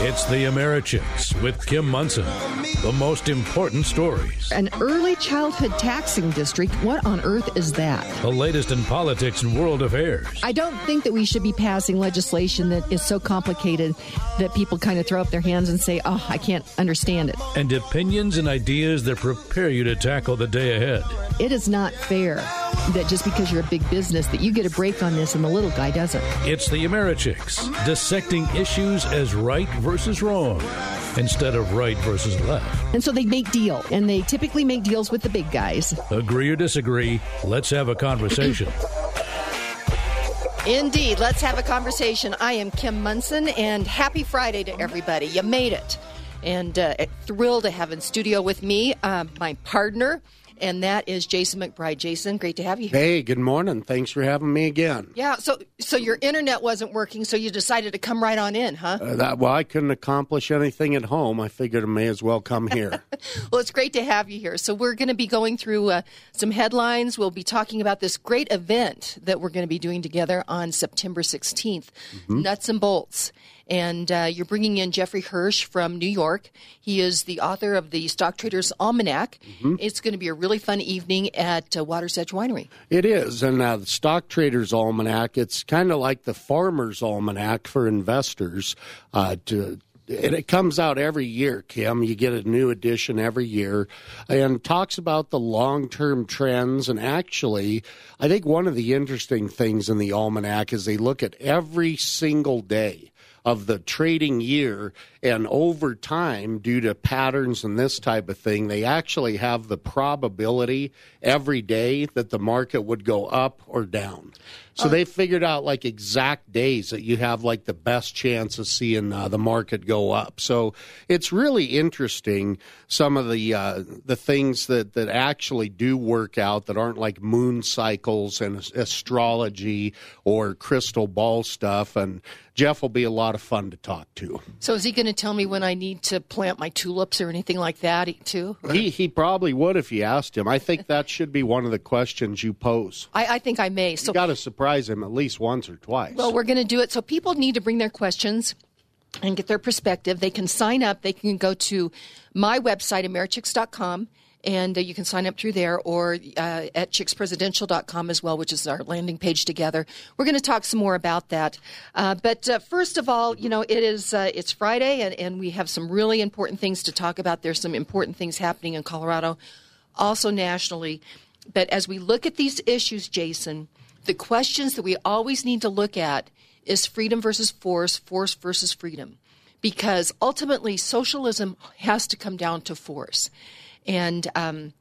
It's the Americhicks with Kim Monson. The most important stories. An early childhood taxing district. What on earth is that? The latest in politics and world affairs. I don't think that we should be passing legislation that is so complicated that people kind of throw up their hands and say, oh, I can't understand it. And opinions and ideas that prepare you to tackle the day ahead. It is not fair that just because you're a big business that you get a break on this and the little guy doesn't. It's the Americhicks, dissecting issues as right versus wrong instead of right versus left. And so they make deal, and they typically make deals with the big guys. Agree or disagree, let's have a conversation. Indeed. Let's have a conversation. I am Kim Monson, and happy Friday to everybody. You made it. And uh, thrilled to have in studio with me uh, my partner, and that is Jason McBride. Jason, great to have you here. Hey, good morning. Thanks for having me again. Yeah, so so your internet wasn't working, so you decided to come right on in, huh? Uh, that, well, I couldn't accomplish anything at home. I figured I may as well come here. well, it's great to have you here. So we're going to be going through uh, some headlines. We'll be talking about this great event that we're going to be doing together on September 16th, mm-hmm. Nuts and Bolts and uh, you're bringing in Jeffrey Hirsch from New York. He is the author of the Stock Traders Almanac. Mm-hmm. It's going to be a really fun evening at uh, Water's Edge Winery. It is, and uh, the Stock Traders Almanac. It's kind of like the Farmer's Almanac for investors. Uh, to and it comes out every year, Kim. You get a new edition every year and talks about the long term trends. And actually, I think one of the interesting things in the almanac is they look at every single day of the trading year. And over time, due to patterns and this type of thing, they actually have the probability every day that the market would go up or down. So uh, they figured out like exact days that you have like the best chance of seeing uh, the market go up. So it's really interesting some of the uh, the things that that actually do work out that aren't like moon cycles and astrology or crystal ball stuff. And Jeff will be a lot of fun to talk to. So is he going to tell me when I need to plant my tulips or anything like that too? He he probably would if you asked him. I think that should be one of the questions you pose. I, I think I may. So you got to surprise him at least once or twice. Well, we're going to do it. So people need to bring their questions and get their perspective. They can sign up. They can go to my website, americhicks.com and uh, you can sign up through there or uh, at chickspresidential.com as well, which is our landing page together. We're going to talk some more about that. Uh, but uh, first of all, you know, it is uh, it's Friday, and, and we have some really important things to talk about. There's some important things happening in Colorado, also nationally. But as we look at these issues, Jason, the questions that we always need to look at is freedom versus force, force versus freedom. Because ultimately, socialism has to come down to force and um,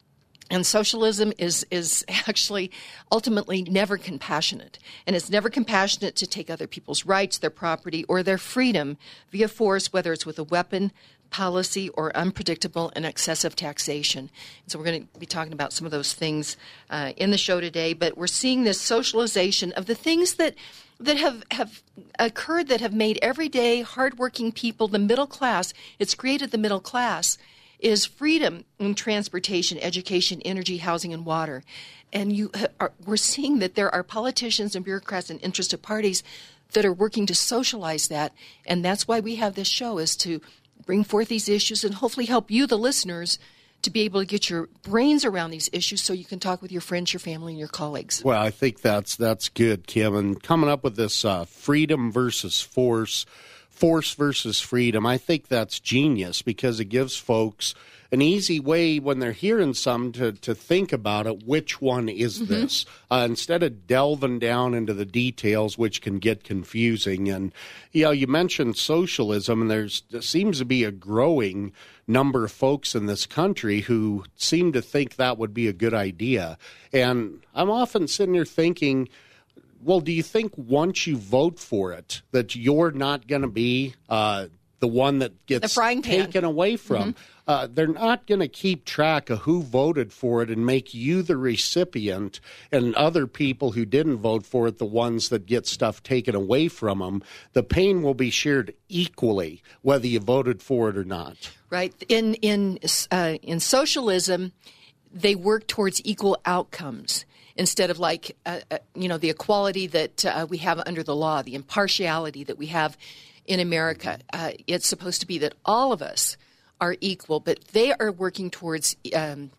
and socialism is is actually ultimately never compassionate, and it's never compassionate to take other people's rights, their property, or their freedom via force, whether it's with a weapon, policy, or unpredictable and excessive taxation. so we're going to be talking about some of those things uh, in the show today. But we're seeing this socialization of the things that that have, have occurred that have made everyday hardworking people, the middle class, it's created the middle class is freedom in transportation, education, energy, housing, and water. And you are, we're seeing that there are politicians and bureaucrats and interested parties that are working to socialize that. And that's why we have this show is to bring forth these issues and hopefully help you, the listeners, to be able to get your brains around these issues so you can talk with your friends, your family, and your colleagues. Well, I think that's that's good, Kim. And coming up with this uh, freedom versus force force versus freedom. I think that's genius because it gives folks an easy way when they're hearing some to, to think about it which one is mm-hmm. this uh, instead of delving down into the details which can get confusing and you know you mentioned socialism and there's there seems to be a growing number of folks in this country who seem to think that would be a good idea and i'm often sitting here thinking well, do you think once you vote for it that you're not going to be uh, the one that gets taken away from? Mm-hmm. Uh, they're not going to keep track of who voted for it and make you the recipient and other people who didn't vote for it the ones that get stuff taken away from them. The pain will be shared equally whether you voted for it or not. Right. In in uh, in socialism, they work towards equal outcomes instead of like uh, uh, you know the equality that uh, we have under the law, the impartiality that we have in America. Uh, it's supposed to be that all of us are equal, but they are working towards um,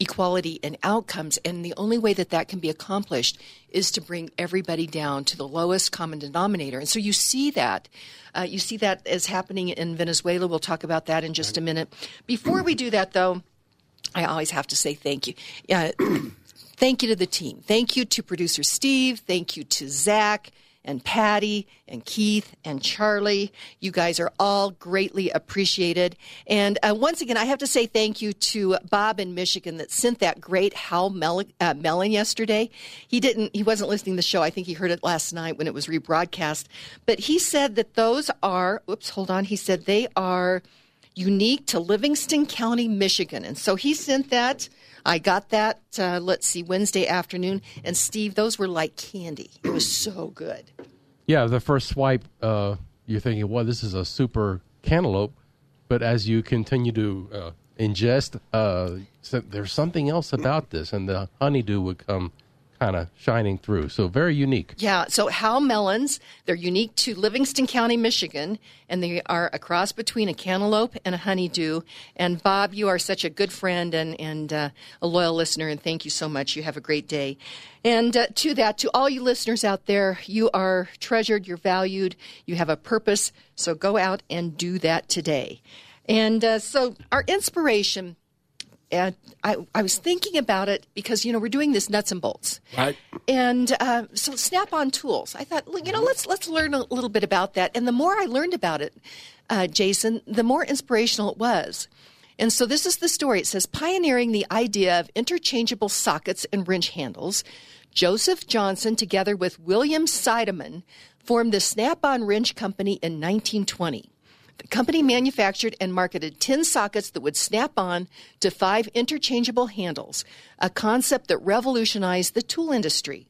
equality and outcomes. And the only way that that can be accomplished is to bring everybody down to the lowest common denominator. And so you see that. Uh, you see that as happening in Venezuela. We'll talk about that in just a minute. Before we do that, though, I always have to say thank you. Uh, thank you to the team. Thank you to producer Steve. Thank you to Zach and Patty and Keith and Charlie. You guys are all greatly appreciated. And uh, once again, I have to say thank you to Bob in Michigan that sent that great Howell Melon, uh, melon yesterday. He didn't, he wasn't listening to the show. I think he heard it last night when it was rebroadcast. But he said that those are, oops, hold on. He said they are unique to Livingston County, Michigan. And so he sent that. I got that, uh, let's see, Wednesday afternoon. And Steve, those were like candy. It was so good. Yeah, the first swipe, uh, you're thinking, well, this is a super cantaloupe. But as you continue to uh, ingest, uh, there's something else about this, and the honeydew would come kind of shining through. So very unique. Yeah. So Howell melons, they're unique to Livingston County, Michigan, and they are a cross between a cantaloupe and a honeydew. And Bob, you are such a good friend and and uh, a loyal listener, and thank you so much. You have a great day. And uh, to that, to all you listeners out there, you are treasured, you're valued, you have a purpose. So go out and do that today. And uh, so our inspiration and I, I was thinking about it because you know we're doing this nuts and bolts, Right. and uh, so Snap-on tools. I thought, you know, let's let's learn a little bit about that. And the more I learned about it, uh, Jason, the more inspirational it was. And so this is the story. It says pioneering the idea of interchangeable sockets and wrench handles. Joseph Johnson, together with William Seidemann, formed the Snap-on Wrench Company in 1920. The company manufactured and marketed 10 sockets that would snap on to five interchangeable handles, a concept that revolutionized the tool industry.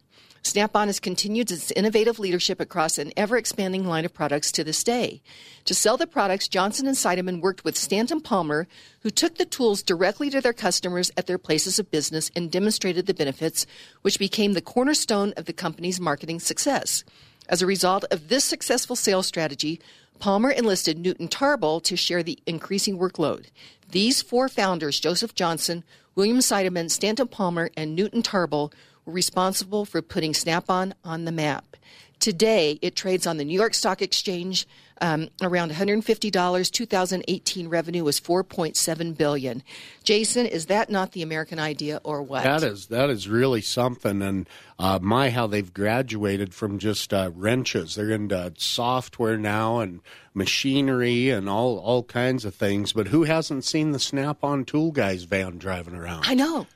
Snap on has continued its innovative leadership across an ever expanding line of products to this day. To sell the products, Johnson and Seidemann worked with Stanton Palmer, who took the tools directly to their customers at their places of business and demonstrated the benefits, which became the cornerstone of the company's marketing success. As a result of this successful sales strategy, Palmer enlisted Newton Tarbell to share the increasing workload. These four founders, Joseph Johnson, William Seidemann, Stanton Palmer, and Newton Tarbell, were responsible for putting Snap on on the map. Today, it trades on the New York Stock Exchange um, around $150. 2018 revenue was 4.7 billion. Jason, is that not the American idea, or what? That is that is really something, and uh, my how they've graduated from just uh, wrenches. They're into software now and machinery and all all kinds of things. But who hasn't seen the Snap-on Tool Guys van driving around? I know.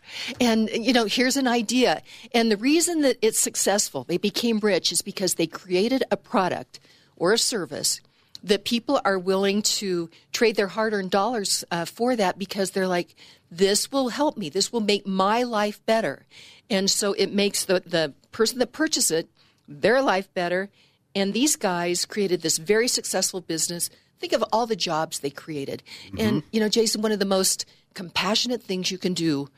And, you know, here's an idea. And the reason that it's successful, they became rich, is because they created a product or a service that people are willing to trade their hard earned dollars uh, for that because they're like, this will help me. This will make my life better. And so it makes the, the person that purchases it, their life better. And these guys created this very successful business. Think of all the jobs they created. And, you know, Jason, one of the most compassionate things you can do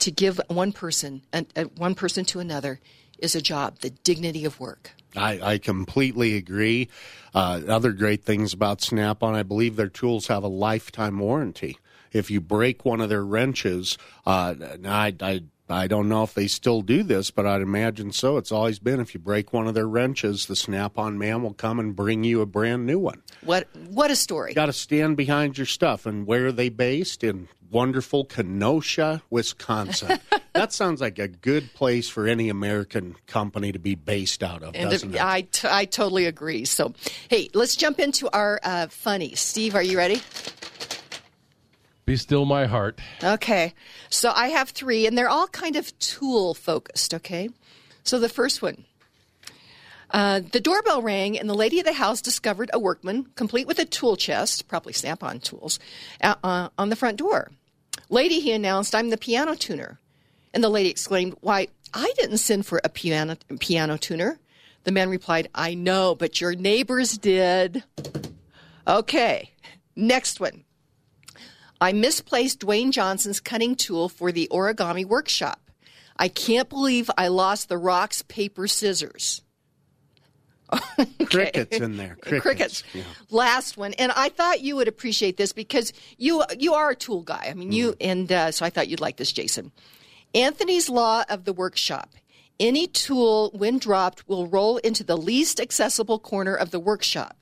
to give one person and uh, one person to another is a job, the dignity of work. I, I completely agree. Uh, other great things about Snap on, I believe their tools have a lifetime warranty. If you break one of their wrenches, uh, I, I, I don't know if they still do this, but I'd imagine so. It's always been if you break one of their wrenches, the Snap on man will come and bring you a brand new one. What what a story! got to stand behind your stuff. And where are they based? In wonderful Kenosha, Wisconsin. that sounds like a good place for any American company to be based out of, And doesn't it? I, t- I totally agree. So, hey, let's jump into our uh, funny. Steve, are you ready? Be still my heart. Okay. So I have three, and they're all kind of tool focused, okay? So the first one. Uh, the doorbell rang, and the lady of the house discovered a workman, complete with a tool chest, probably snap on tools, uh, uh, on the front door. Lady, he announced, I'm the piano tuner. And the lady exclaimed, Why, I didn't send for a piano, piano tuner. The man replied, I know, but your neighbors did. Okay. Next one. I misplaced Dwayne Johnson's cutting tool for the origami workshop. I can't believe I lost the rocks, paper, scissors. Crickets in there. Crickets. Crickets. Yeah. Last one, and I thought you would appreciate this because you you are a tool guy. I mean, you Mm-hmm. and uh, so I thought you'd like this, Jason. Anthony's law of the workshop. Any tool, when dropped, will roll into the least accessible corner of the workshop.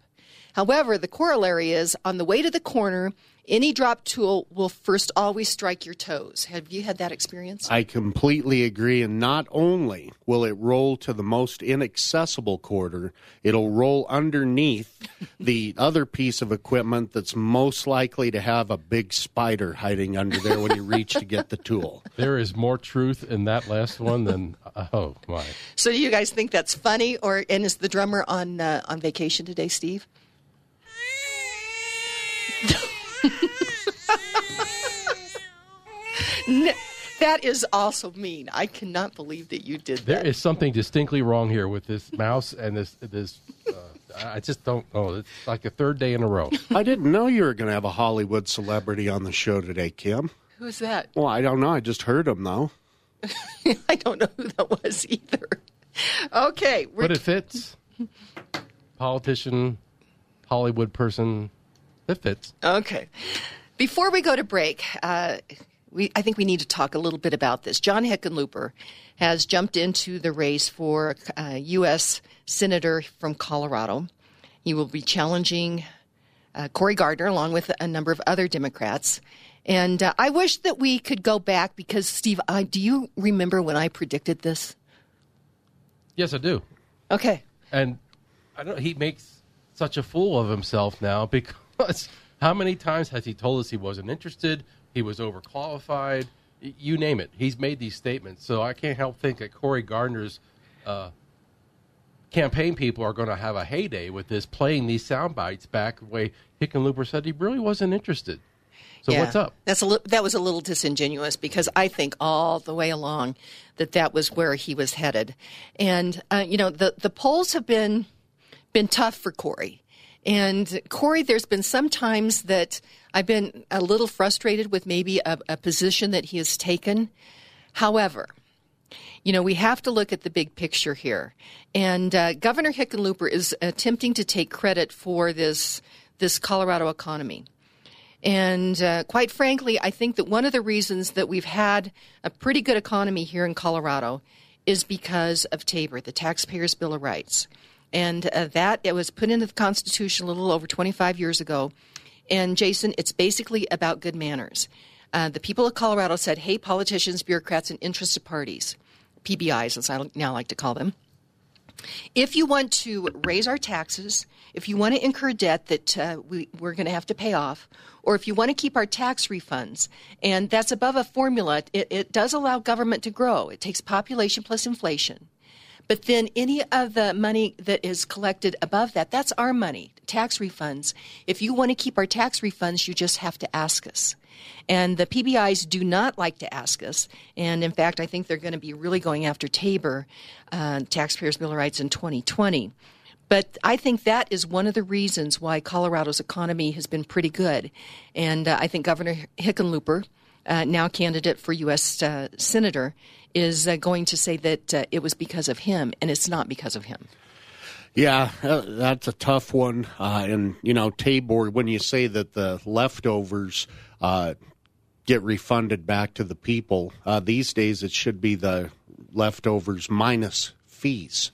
However, the corollary is on the way to the corner, any drop tool will first always strike your toes. Have you had that experience? I completely agree. And not only will it roll to the most inaccessible quarter, it'll roll underneath the other piece of equipment that's most likely to have a big spider hiding under there when you reach to get the tool. There is more truth in that last one than oh my. So, do you guys think that's funny, or and is the drummer on uh, on vacation today, Steve? N- that is also mean. I cannot believe that you did There There is something distinctly wrong here with this mouse and this this. Uh, I just don't know. It's like the third day in a row. I didn't know you were going to have a Hollywood celebrity on the show today, Kim. Who's that? Well, I don't know. I just heard him, though. I don't know who that was either. Okay, we're But it fits. Politician, Hollywood person, it fits. Okay. Before we go to break, uh, we, I think we need to talk a little bit about this. John Hickenlooper has jumped into the race for uh, U.S. Senator from Colorado. He will be challenging uh, Cory Gardner along with a number of other Democrats. And uh, I wish that we could go back because, Steve, I, do you remember when I predicted this? Yes, I do. Okay. And I don't. He makes such a fool of himself now because how many times has he told us he wasn't interested? He was overqualified. You name it. He's made these statements. So I can't help think that Cory Gardner's uh, campaign people are going to have a heyday with this, playing these sound bites back the way Hickenlooper said he really wasn't interested. So Yeah. what's up? That's a li- that was a little disingenuous because I think all the way along that that was where he was headed, and uh, you know the the polls have been been tough for Cory. And Cory, there's been some times that I've been a little frustrated with maybe a, a position that he has taken. However, you know, we have to look at the big picture here. And uh, Governor Hickenlooper is attempting to take credit for this this Colorado economy. And uh, quite frankly, I think that one of the reasons that we've had a pretty good economy here in Colorado is because of Tabor, the Taxpayers' Bill of Rights. And uh, that it was put into the Constitution a little over 25 years ago. And Jason, it's basically about good manners. Uh, the people of Colorado said, hey, politicians, bureaucrats, and interested parties, PBIs, as I now like to call them, if you want to raise our taxes, if you want to incur debt that uh, we, we're going to have to pay off, or if you want to keep our tax refunds, and that's above a formula, it, it does allow government to grow. It takes population plus inflation. But then any of the money that is collected above that, that's our money, tax refunds. If you want to keep our tax refunds, you just have to ask us. And the PBIs do not like to ask us. And in fact, I think they're going to be really going after Tabor, uh, Taxpayers' Bill of Rights in 2020. But I think that is one of the reasons why Colorado's economy has been pretty good. And uh, I think Governor Hickenlooper, uh, now candidate for U.S. Uh, Senator, is uh, going to say that uh, it was because of him, and it's not because of him. Yeah, uh, that's a tough one. Uh, and, you know, Tabor, when you say that the leftovers get refunded back to the people, these days it should be the leftovers minus fees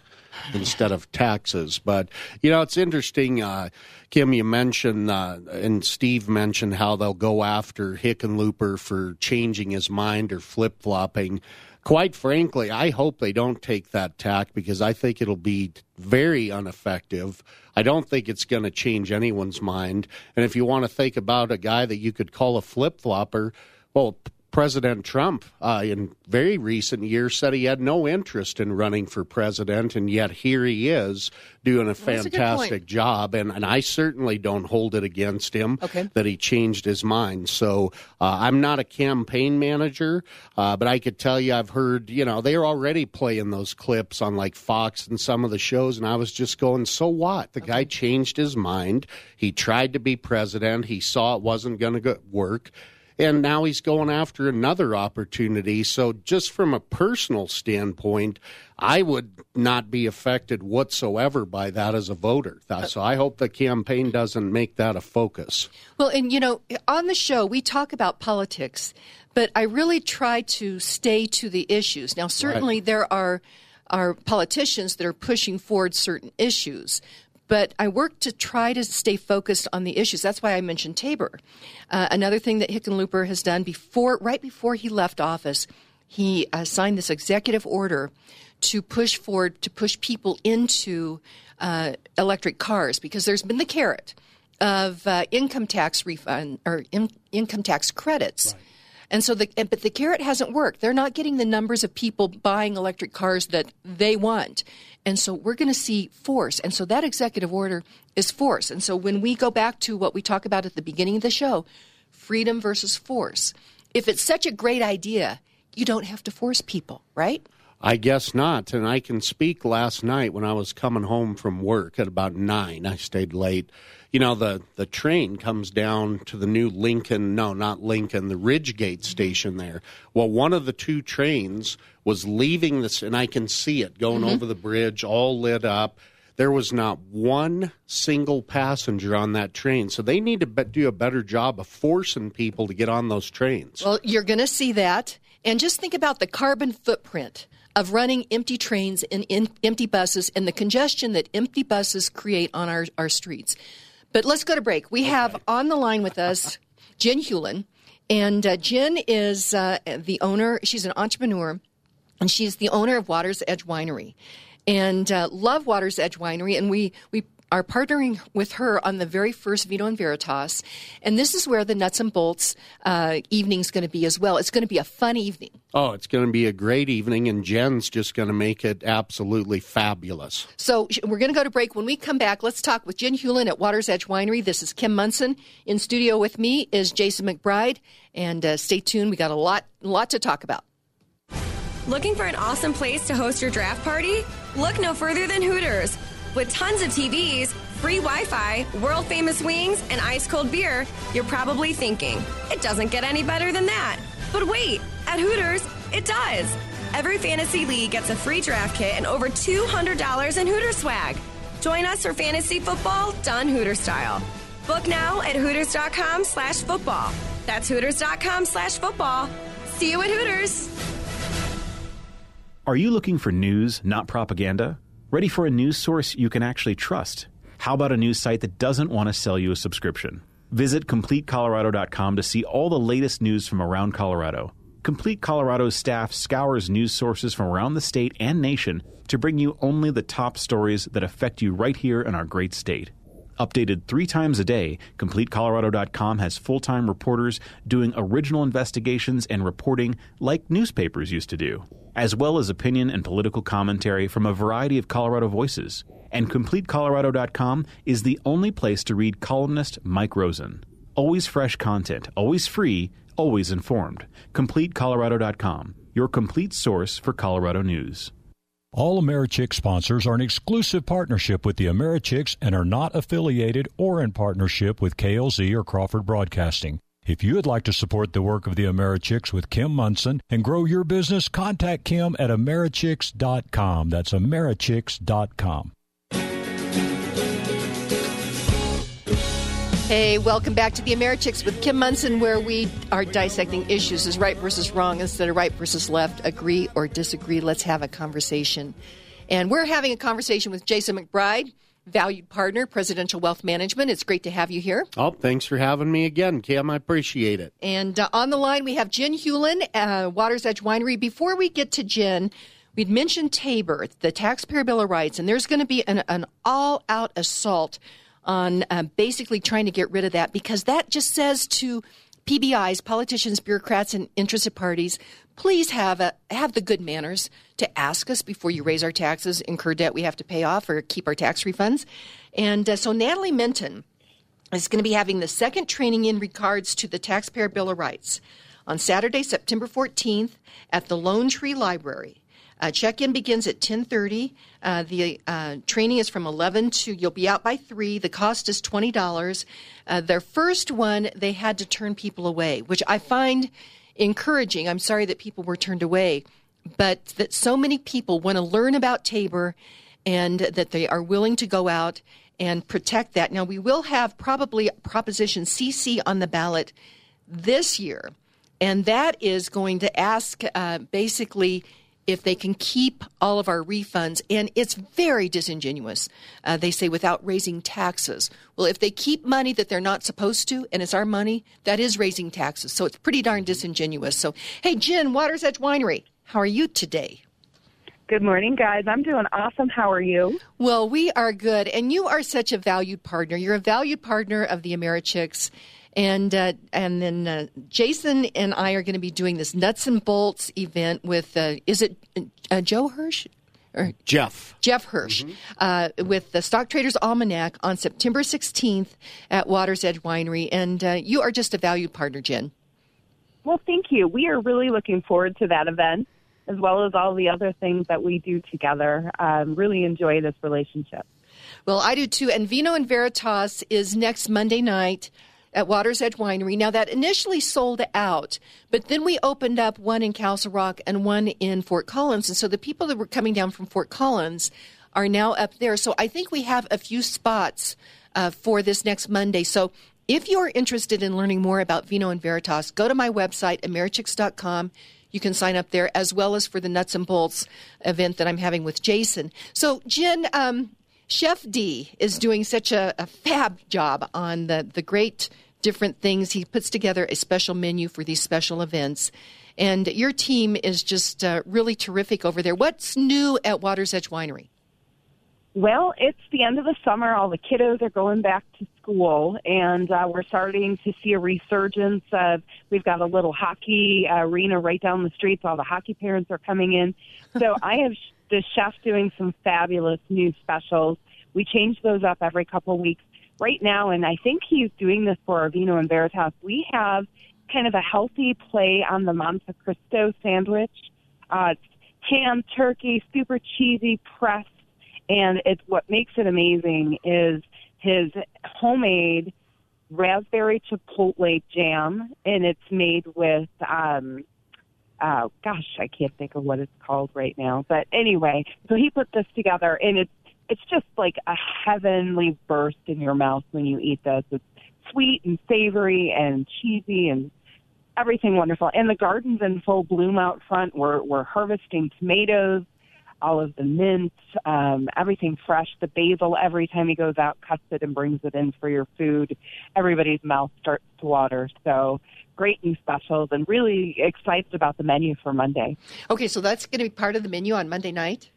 instead of taxes. But, you know, it's interesting. Uh, Kim, you mentioned, uh, and Steve mentioned how they'll go after Hickenlooper for changing his mind or flip flopping quite frankly, I hope they don't take that tack because I think it'll be very ineffective. I don't think it's going to change anyone's mind. And if you want to think about a guy that you could call a flip flopper, well, President Trump, uh, in very recent years, said he had no interest in running for president, and yet here he is doing a That's a fantastic job. And, and I certainly don't hold it against him Okay. that he changed his mind. So uh, I'm not a campaign manager, uh, but I could tell you I've heard, you know, they're already playing those clips on like Fox and some of the shows, and I was just going, so what? The guy changed his mind. He tried to be president. He saw it wasn't going to work. And now he's going after another opportunity. So, just from a personal standpoint, I would not be affected whatsoever by that as a voter. Uh, so, I hope the campaign doesn't make that a focus. Well, and you know, on the show, we talk about politics, but I really try to stay to the issues. Now, certainly right. there are are politicians that are pushing forward certain issues, but I work to try to stay focused on the issues. That's why I mentioned Tabor. Uh, another thing that Hickenlooper has done before, right before he left office, he uh, signed this executive order to push forward to push people into uh, electric cars because there's been the carrot of uh, income tax refund or in, income tax credits. Right. And so the eh, but the carrot hasn't worked. They're not getting the numbers of people buying electric cars that they want. And so we're going to see force. And so that executive order is force. And so when we go back to what we talk about at the beginning of the show, freedom versus force. If it's such a great idea, you don't have to force people, right? I guess not. And I can speak last night when I was coming home from work at about nine. I stayed late. You know the the train comes down to the new Lincoln no not Lincoln the Ridgegate station there. Well one of the two trains was leaving this and I can see it going mm-hmm. over the bridge all lit up. There was not one single passenger on that train. So they need to be- do a better job of forcing people to get on those trains. Well you're going to see that. And just think about the carbon footprint of running empty trains and in, empty buses and the congestion that empty buses create on our, our streets. But let's go to break. We okay. have on the line with us Jen Hewlin. And uh, Jen is uh, the owner, she's an entrepreneur, and she's the owner of Water's Edge Winery. And uh, love Water's Edge Winery. And we, we are partnering with her on the very first Vino and Veritas. And this is where the nuts and bolts uh, evening is going to be as well. It's going to be a fun evening. Oh, it's going to be a great evening, and Jen's just going to make it absolutely fabulous. So we're going to go to break. When we come back, let's talk with Jen Hewlin at Water's Edge Winery. This is Kim Monson. In studio with me is Jason McBride. And uh, stay tuned. We got a lot, lot to talk about. Looking for an awesome place to host your draft party? Look no further than Hooters. With tons of TVs, free Wi Fi, world famous wings, and ice cold beer, you're probably thinking, it doesn't get any better than that. But wait, at Hooters, it does. Every fantasy league gets a free draft kit and over $200 in Hooters swag. Join us for fantasy football done Hooter style. Book now at Hooters.com slash football. That's Hooters.com slash football. See you at Hooters. Are you looking for news, not propaganda? Ready for a news source you can actually trust? How about a news site that doesn't want to sell you a subscription? Visit CompleteColorado.com to see all the latest news from around Colorado. Complete Colorado's staff scours news sources from around the state and nation to bring you only the top stories that affect you right here in our great state. Updated three times a day, CompleteColorado.com has full time reporters doing original investigations and reporting like newspapers used to do as well as opinion and political commentary from a variety of Colorado voices. And CompleteColorado.com is the only place to read columnist Mike Rosen. Always fresh content, always free, always informed. CompleteColorado.com, your complete source for Colorado news. All Americhick sponsors are an exclusive partnership with the Americhicks and are not affiliated or in partnership with KLZ or Crawford Broadcasting. If you would like to support the work of the Americhicks with Kim Monson and grow your business, contact Kim at Americhicks.com. That's Americhicks.com. Hey, welcome back to the Americhicks with Kim Monson, where we are dissecting issues as right versus wrong instead of right versus left. Agree or disagree. Let's have a conversation. And we're having a conversation with Jason McBride valued partner, Presidential Wealth Management. It's great to have you here. Oh, thanks for having me again, Kim. I appreciate it. And uh, on the line, we have Jen Hewlin, uh, Water's Edge Winery. Before we get to Jen, we'd mentioned Tabor, the Taxpayer Bill of Rights, and there's going to be an, an all out assault on uh, basically trying to get rid of that because that just says to PBIs, politicians, bureaucrats, and interested parties, please have a, have the good manners to ask us before you raise our taxes, incur debt we have to pay off, or keep our tax refunds. And uh, so Natalie Menten is going to be having the second training in regards to the Taxpayer Bill of Rights on Saturday, September 14th at the Lone Tree Library. Uh, check-in begins at 10:30. Uh, the uh, training is from 11 to. You'll be out by three. The cost is twenty dollars. Uh, their first one, they had to turn people away, which I find encouraging. I'm sorry that people were turned away, but that so many people want to learn about Tabor, and that they are willing to go out and protect that. Now we will have probably Proposition CC on the ballot this year, and that is going to ask uh, basically if they can keep all of our refunds. And it's very disingenuous. Uh, they say without raising taxes. Well, if they keep money that they're not supposed to, and it's our money, that is raising taxes. So it's pretty darn disingenuous. So, hey, Jen, Water's Edge Winery, how are you today? Good morning, guys. I'm doing awesome. How are you? Well, we are good. And you are such a valued partner. You're a valued partner of the Americhicks. And uh, and then uh, Jason and I are going to be doing this nuts and bolts event with uh, is it uh, Joe Hirsch or Jeff Jeff Hirsch mm-hmm. Uh, with the Stock Traders Almanac on September 16th at Waters Edge Winery, and uh, you are just a valued partner, Jen. Well, thank you. We are really looking forward to that event as well as all the other things that we do together. Um, really enjoy this relationship. Well, I do too. And Vino and Veritas is next Monday night at Water's Edge Winery. Now, that initially sold out, but then we opened up one in Castle Rock and one in Fort Collins. And so the people that were coming down from Fort Collins are now up there. So I think we have a few spots uh, for this next Monday. So if you're interested in learning more about Vino and Veritas, go to my website, americhicks.com. You can sign up there as well as for the Nuts and Bolts event that I'm having with Jason. So, Jen, um, Chef D is doing such a, a fab job on the, the great different things. He puts together a special menu for these special events. And your team is just uh, really terrific over there. What's new at Water's Edge Winery? Well, it's the end of the summer. All the kiddos are going back to school, and uh, we're starting to see a resurgence. Of, we've got a little hockey arena right down the street, so all the hockey parents are coming in. So I have the chef doing some fabulous new specials. We change those up every couple of weeks. Right now, and I think he's doing this for Vino and Veritas, we have kind of a healthy play on the Monte Cristo sandwich. Uh, it's ham, turkey, super cheesy, pressed, and it's what makes it amazing is his homemade raspberry chipotle jam, and it's made with um, uh, gosh, I can't think of what it's called right now. But anyway, so he put this together, and it's it's just like a heavenly burst in your mouth when you eat this. It's sweet and savory and cheesy and everything wonderful. And the garden's in full bloom out front. We're we're harvesting tomatoes, all of the mint, um, everything fresh. The basil every time he goes out cuts it and brings it in for your food. Everybody's mouth starts to water. So great new specials and really excited about the menu for Monday. Okay, so that's going to be part of the menu on Monday night?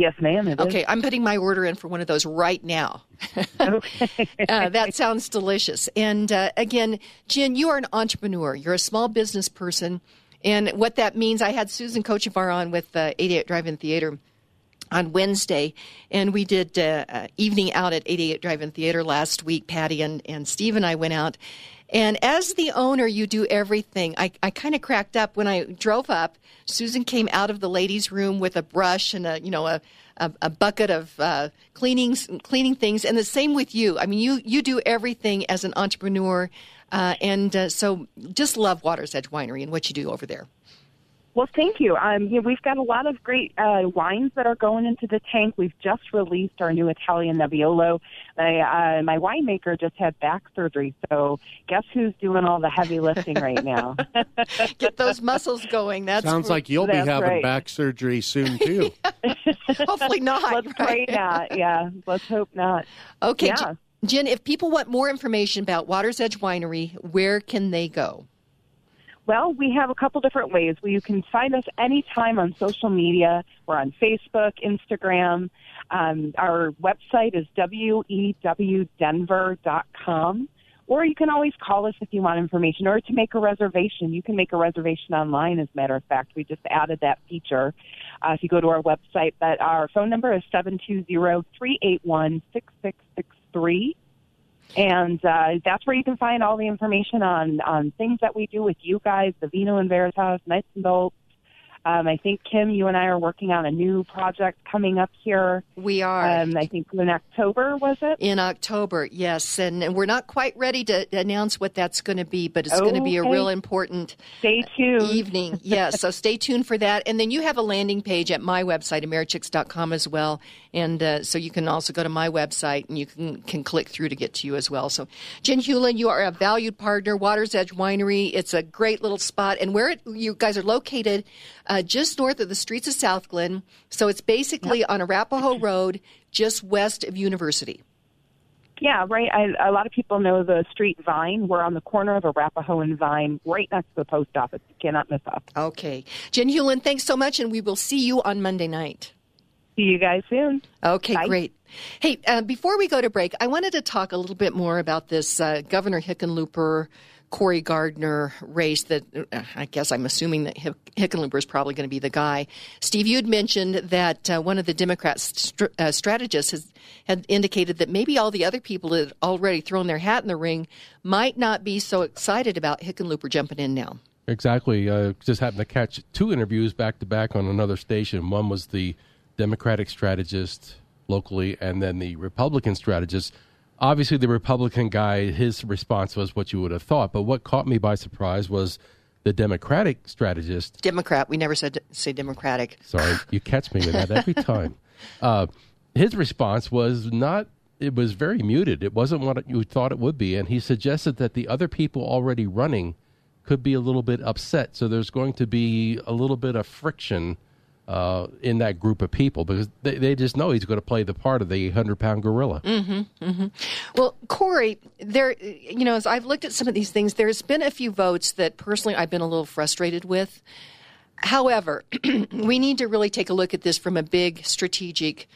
Yes, ma'am. okay, is. I'm putting my order in for one of those right now. okay. uh, that sounds delicious. And uh, again, Jen, you are an entrepreneur. You're a small business person. And what that means, I had Susan Kochevar on with uh, 88 Drive-In Theater on Wednesday, and we did uh, uh, evening out at 88 Drive-In Theater last week. Patty and, and Steve and I went out, and as the owner, you do everything. I, I kind of cracked up when I drove up. Susan came out of the ladies' room with a brush and a you know a a, a bucket of uh, cleaning cleaning things, and the same with you. I mean, you you do everything as an entrepreneur, uh, and uh, so just love Water's Edge Winery and what you do over there. Well, thank you. Um, you know, we've got a lot of great uh, wines that are going into the tank. We've just released our new Italian Nebbiolo. My, uh, my winemaker just had back surgery, so guess who's doing all the heavy lifting right now? Get those muscles going. That sounds like you'll be having right. back surgery soon too. Hopefully not. Let's right? pray not. Yeah, let's hope not. Okay, yeah. Jen. If people want more information about Water's Edge Winery, where can they go? Well, we have a couple different ways. Well, you can find us anytime on social media. We're on Facebook, Instagram. Um, our website is wewdenver.com. Or you can always call us if you want information or to make a reservation. You can make a reservation online, as a matter of fact. We just added that feature. Uh, if you go to our website, but our phone number is 720 381 6663. And uh, that's where you can find all the information on on things that we do with you guys, the Vino and Veritas, Nights and Bolts, Um, I think Kim, you and I are working on a new project coming up here. We are. Um, I think in October was it? In October, yes, and, and we're not quite ready to announce what that's going to be, but it's going to be a real important Stay tuned. evening. yes, so stay tuned for that. And then you have a landing page at my website, americhicks.com as well. And uh, so you can also go to my website and you can, can click through to get to you as well. So, Jen Hewlin, you are a valued partner, Water's Edge Winery. It's a great little spot. And where it, you guys are located, uh, just north of the streets of SouthGlenn. So it's basically on Arapahoe Road, just west of University. Yeah, right. I, a lot of people know the street Vine. We're on the corner of Arapahoe and Vine, right next to the post office. You cannot miss us. Okay. Jen Hewlin, thanks so much, and we will see you on Monday night. See you guys soon. Okay, Bye. great. Hey, uh, before we go to break, I wanted to talk a little bit more about this uh, Governor Hickenlooper. Cory Gardner race that uh, I guess I'm assuming that Hickenlooper is probably going to be the guy. Steve, you had mentioned that uh, one of the Democrat str- uh, strategists has, had indicated that maybe all the other people that had already thrown their hat in the ring might not be so excited about Hickenlooper jumping in now. Exactly. Uh, just happened to catch two interviews back to back on another station. One was the Democratic strategist locally, and then the Republican strategist. Obviously, the Republican guy, his response was what you would have thought. But what caught me by surprise was the Democratic strategist. Democrat. We never said say Democratic. Sorry, you catch me with that every time. Uh, his response was not. It was very muted. It wasn't what you thought it would be, and he suggested that the other people already running could be a little bit upset. So there's going to be a little bit of friction uh, in that group of people because they, they just know he's going to play the part of the 100 pound gorilla. Well, Cory, there, you know, as I've looked at some of these things, there's been a few votes that personally I've been a little frustrated with. However, we need to really take a look at this from a big strategic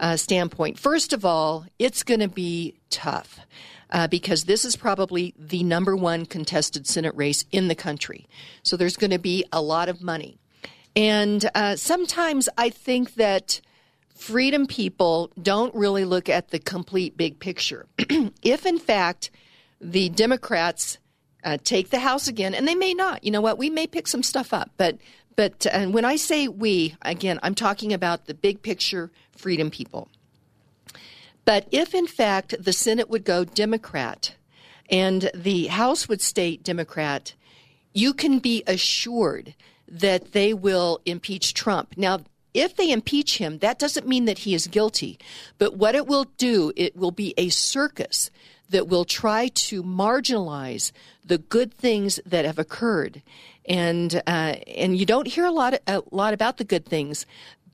uh, standpoint. First of all, it's going to be tough. Uh, because this is probably the number one contested Senate race in the country. So there's going to be a lot of money. And uh, sometimes I think that freedom people don't really look at the complete big picture. if, in fact, the Democrats uh, take the House again, and they may not, you know what, we may pick some stuff up. But, but uh, when I say we, again, I'm talking about the big picture freedom people. But if, in fact, the Senate would go Democrat and the House would stay Democrat, you can be assured that they will impeach Trump. Now, if they impeach him, that doesn't mean that he is guilty. But what it will do, it will be a circus that will try to marginalize the good things that have occurred. And uh, and you don't hear a lot a lot about the good things.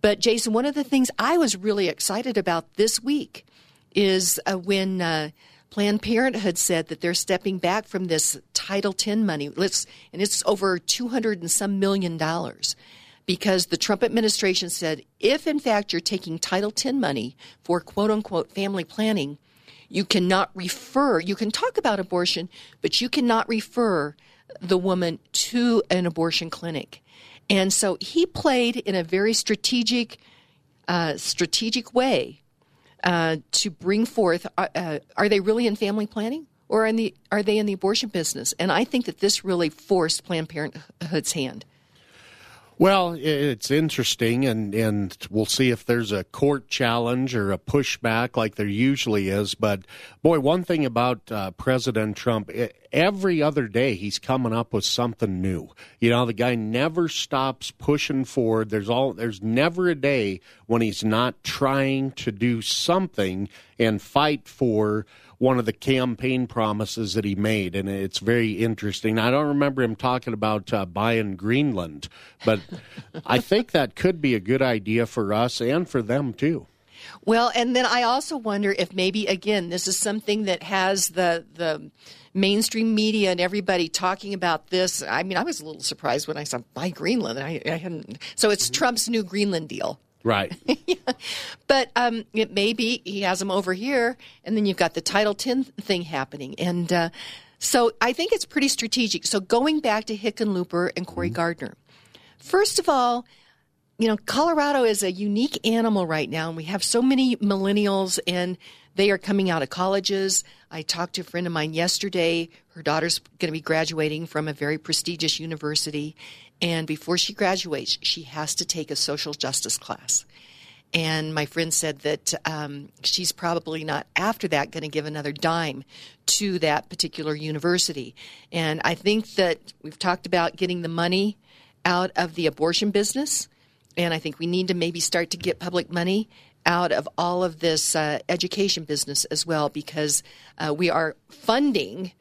But Jason, one of the things I was really excited about this week is uh, when uh, Planned Parenthood said that they're stepping back from this Title X money. Let's and it's over two hundred and some million dollars because the Trump administration said if in fact you're taking Title X money for quote unquote family planning, you cannot refer. You can talk about abortion, but you cannot refer the woman to an abortion clinic. And so he played in a very strategic, uh, strategic way uh, to bring forth. Uh, uh, are they really in family planning, or in the are they in the abortion business? And I think that this really forced Planned Parenthood's hand. Well, it's interesting, and, and we'll see if there's a court challenge or a pushback like there usually is. But boy, one thing about uh, President Trump, e- every other day he's coming up with something new. You know, the guy never stops pushing forward. There's all there's never a day when he's not trying to do something and fight for one of the campaign promises that he made, and it's very interesting. I don't remember him talking about uh, buying Greenland, but I think that could be a good idea for us and for them too. Well, and then I also wonder if maybe again this is something that has the the mainstream media and everybody talking about this. I mean, I was a little surprised when I saw buy Greenland. I, I hadn't. So it's Trump's new Greenland deal. Right. But um, it may be he has them over here, and then you've got the Title X thing happening, and uh, so I think it's pretty strategic. So going back to Hickenlooper and Cory Gardner, first of all, you know, Colorado is a unique animal right now, and we have so many millennials, and they are coming out of colleges. I talked to a friend of mine yesterday. Her daughter's going to be graduating from a very prestigious university, and before she graduates, she has to take a social justice class. And my friend said that um, she's probably not after that going to give another dime to that particular university. And I think that we've talked about getting the money out of the abortion business. And I think we need to maybe start to get public money out of all of this uh, education business as well, because uh, we are funding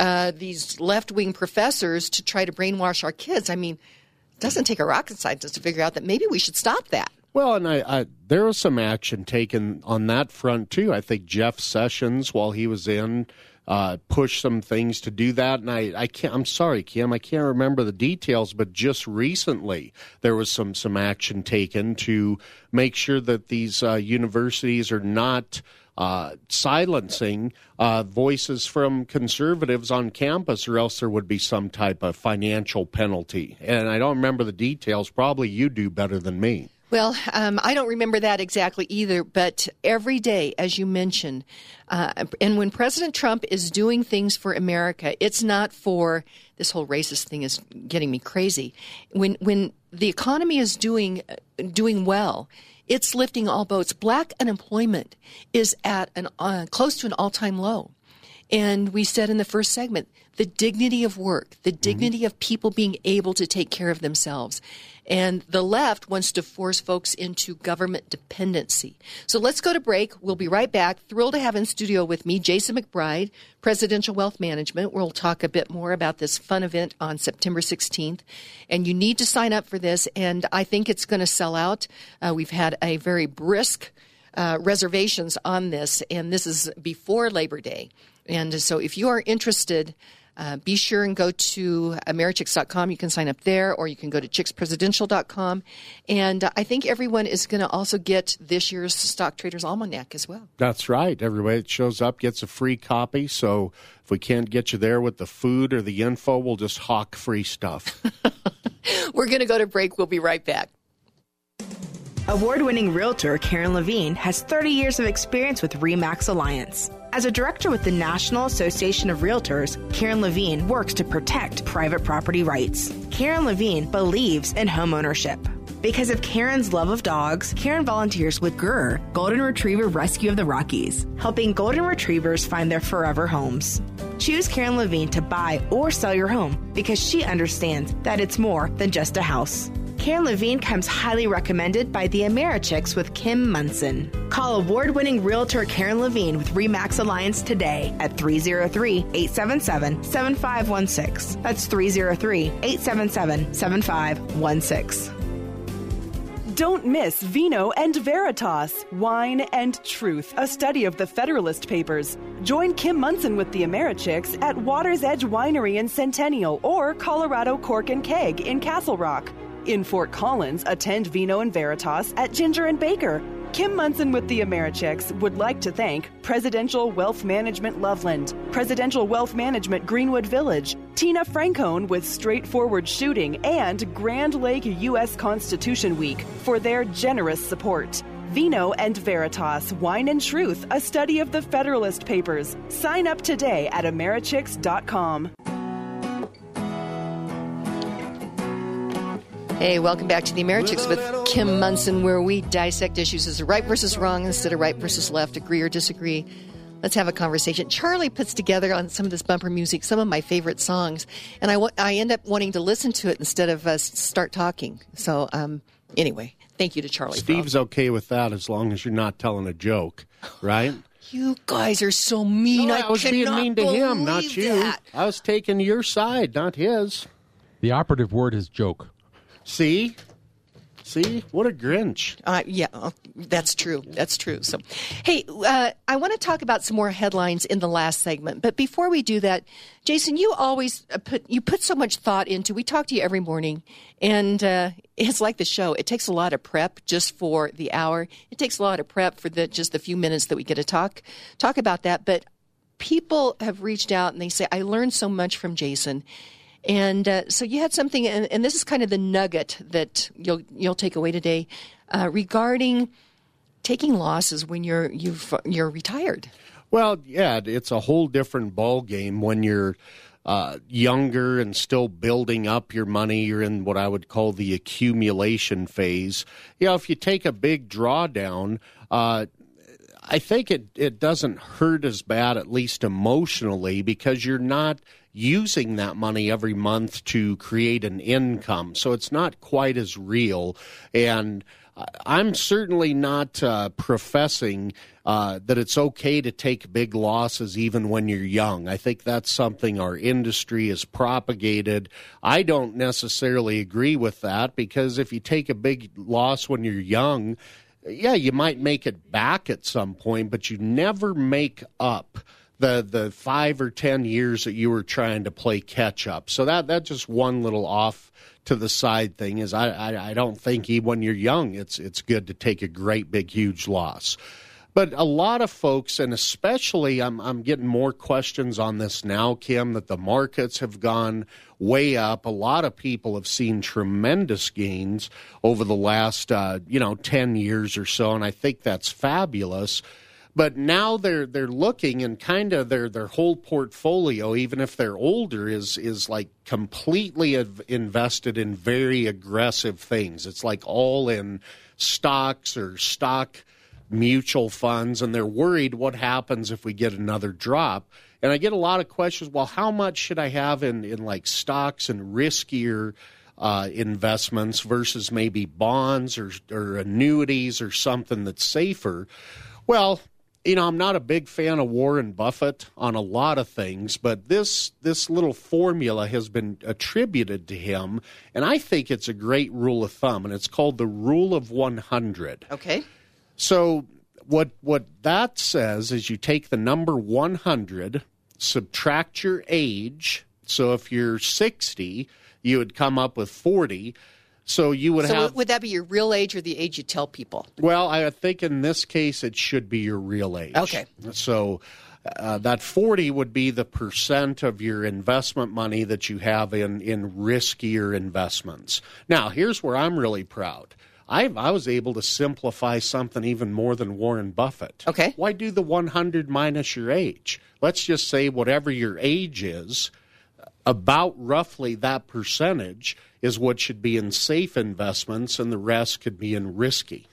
uh, these left wing professors to try to brainwash our kids. I mean, it doesn't take a rocket scientist to figure out that maybe we should stop that. Well, and I, I, there was some action taken on that front too. I think Jeff Sessions, while he was in, uh, pushed some things to do that. And I, I can't. I'm sorry, Kim, I can't remember the details, but just recently there was some some action taken to make sure that these uh, universities are not. Uh, silencing uh, voices from conservatives on campus, or else there would be some type of financial penalty. And I don't remember the details. Probably you do better than me. Well, um, I don't remember that exactly either, but every day, as you mentioned, uh, and when President Trump is doing things for America, it's not for this whole racist thing is getting me crazy. When when the economy is doing doing well, it's lifting all boats. Black unemployment is at an uh, close to an all time low. And we said in the first segment, the dignity of work, the dignity mm-hmm. of people being able to take care of themselves. And the left wants to force folks into government dependency. So let's go to break. We'll be right back. Thrilled to have in studio with me Jason McBride, Presidential Wealth Management. We'll talk a bit more about this fun event on September 16th. And you need to sign up for this. And I think it's going to sell out. Uh, we've had a very brisk uh, reservations on this, and this is before Labor Day. And so if you are interested, uh, be sure and go to Americhicks.com. You can sign up there, or you can go to chickspresidential.com. And uh, I think everyone is going to also get this year's Stock Traders Almanac as well. That's right. Everybody that shows up gets a free copy. So if we can't get you there with the food or the info, we'll just hawk free stuff. We're going to go to break. We'll be right back. Award winning realtor Karen Levine has 30 years of experience with REMAX Alliance. As a director with the National Association of Realtors, Karen Levine works to protect private property rights. Karen Levine believes in homeownership. Because of Karen's love of dogs, Karen volunteers with GRR, Golden Retriever Rescue of the Rockies, helping golden retrievers find their forever homes. Choose Karen Levine to buy or sell your home because she understands that it's more than just a house. Karen Levine comes highly recommended by the Americhicks with Kim Monson. Call award winning realtor Karen Levine with REMAX Alliance today at 303 877 7516. That's 303 877 7516. Don't miss Vino and Veritas, Wine and Truth, a study of the Federalist Papers. Join Kim Monson with the Americhicks at Water's Edge Winery in Centennial or Colorado Cork and Keg in Castle Rock. In Fort Collins, attend Vino and Veritas at Ginger and Baker. Kim Monson with the Americhicks would like to thank Presidential Wealth Management Loveland, Presidential Wealth Management Greenwood Village, Tina Francone with Straightforward Shooting, and Grand Lake U.S. Constitution Week for their generous support. Vino and Veritas, Wine and Truth, a study of the Federalist Papers. Sign up today at Americhicks.com. Hey, welcome back to the Americhicks with Kim Monson, where we dissect issues as right versus wrong instead of right versus left, agree or disagree. Let's have a conversation. Charlie puts together on some of this bumper music some of my favorite songs, and I, w- I end up wanting to listen to it instead of uh, start talking. So, um, anyway, thank you to Charlie. Steve's okay with that as long as you're not telling a joke, right? You guys are so mean. No, I, I was being mean to him, not you. That. I was taking your side, not his. The operative word is joke. See? See? What a Grinch. Uh, yeah, uh, that's true. That's true. So, hey, uh, I want to talk about some more headlines in the last segment. But before we do that, Jason, you always uh, put you put so much thought into. We talk to you every morning, and uh, it's like the show. It takes a lot of prep just for the hour. It takes a lot of prep for the just the few minutes that we get to talk talk about that. But people have reached out and they say, "I learned so much from Jason." And uh, so you had something, and, and, this is kind of the nugget that you'll you'll take away today uh, regarding taking losses when you're you've you're retired. Well, yeah, it's a whole different ball game when you're uh, younger and still building up your money. You're in what I would call the accumulation phase. You know, if you take a big drawdown, uh, I think it, it doesn't hurt as bad, at least emotionally, because you're not using that money every month to create an income. So it's not quite as real. And I'm certainly not uh, professing uh, that it's okay to take big losses even when you're young. I think that's something our industry has propagated. I don't necessarily agree with that because if you take a big loss when you're young, yeah, you might make it back at some point, but you never make up the the five or ten years that you were trying to play catch up. So that that's just one little off to the side thing is I, I, I don't think even when you're young it's it's good to take a great big huge loss. But a lot of folks, and especially I'm, I'm getting more questions on this now, Kim, that the markets have gone way up. A lot of people have seen tremendous gains over the last, uh, you know, 10 years or so, and I think that's fabulous. But now they're they're looking and kind of their their whole portfolio, even if they're older, is is like completely invested in very aggressive things. It's like all in stocks or stock mutual funds, and they're worried what happens if we get another drop. And I get a lot of questions. Well, how much should I have in in like stocks and riskier? Uh, investments versus maybe bonds or, or annuities or something that's safer. Well, you know, I'm not a big fan of Warren Buffett on a lot of things, but this this little formula has been attributed to him, and I think it's a great rule of thumb, and it's called the rule of 100. Okay. So what what that says is you take the number 100, subtract your age. So if you're 60, you would come up with 40 so you would so have. Would that be your real age or the age you tell people? Well, I think in this case it should be your real age. Okay. So uh, that 40 would be the percent of your investment money that you have in, in riskier investments. Now, here's where I'm really proud. I, I was able to simplify something even more than Warren Buffett. Okay. Why do the 100 minus your age? Let's just say whatever your age is, about roughly that percentage is what should be in safe investments, and the rest could be in risky.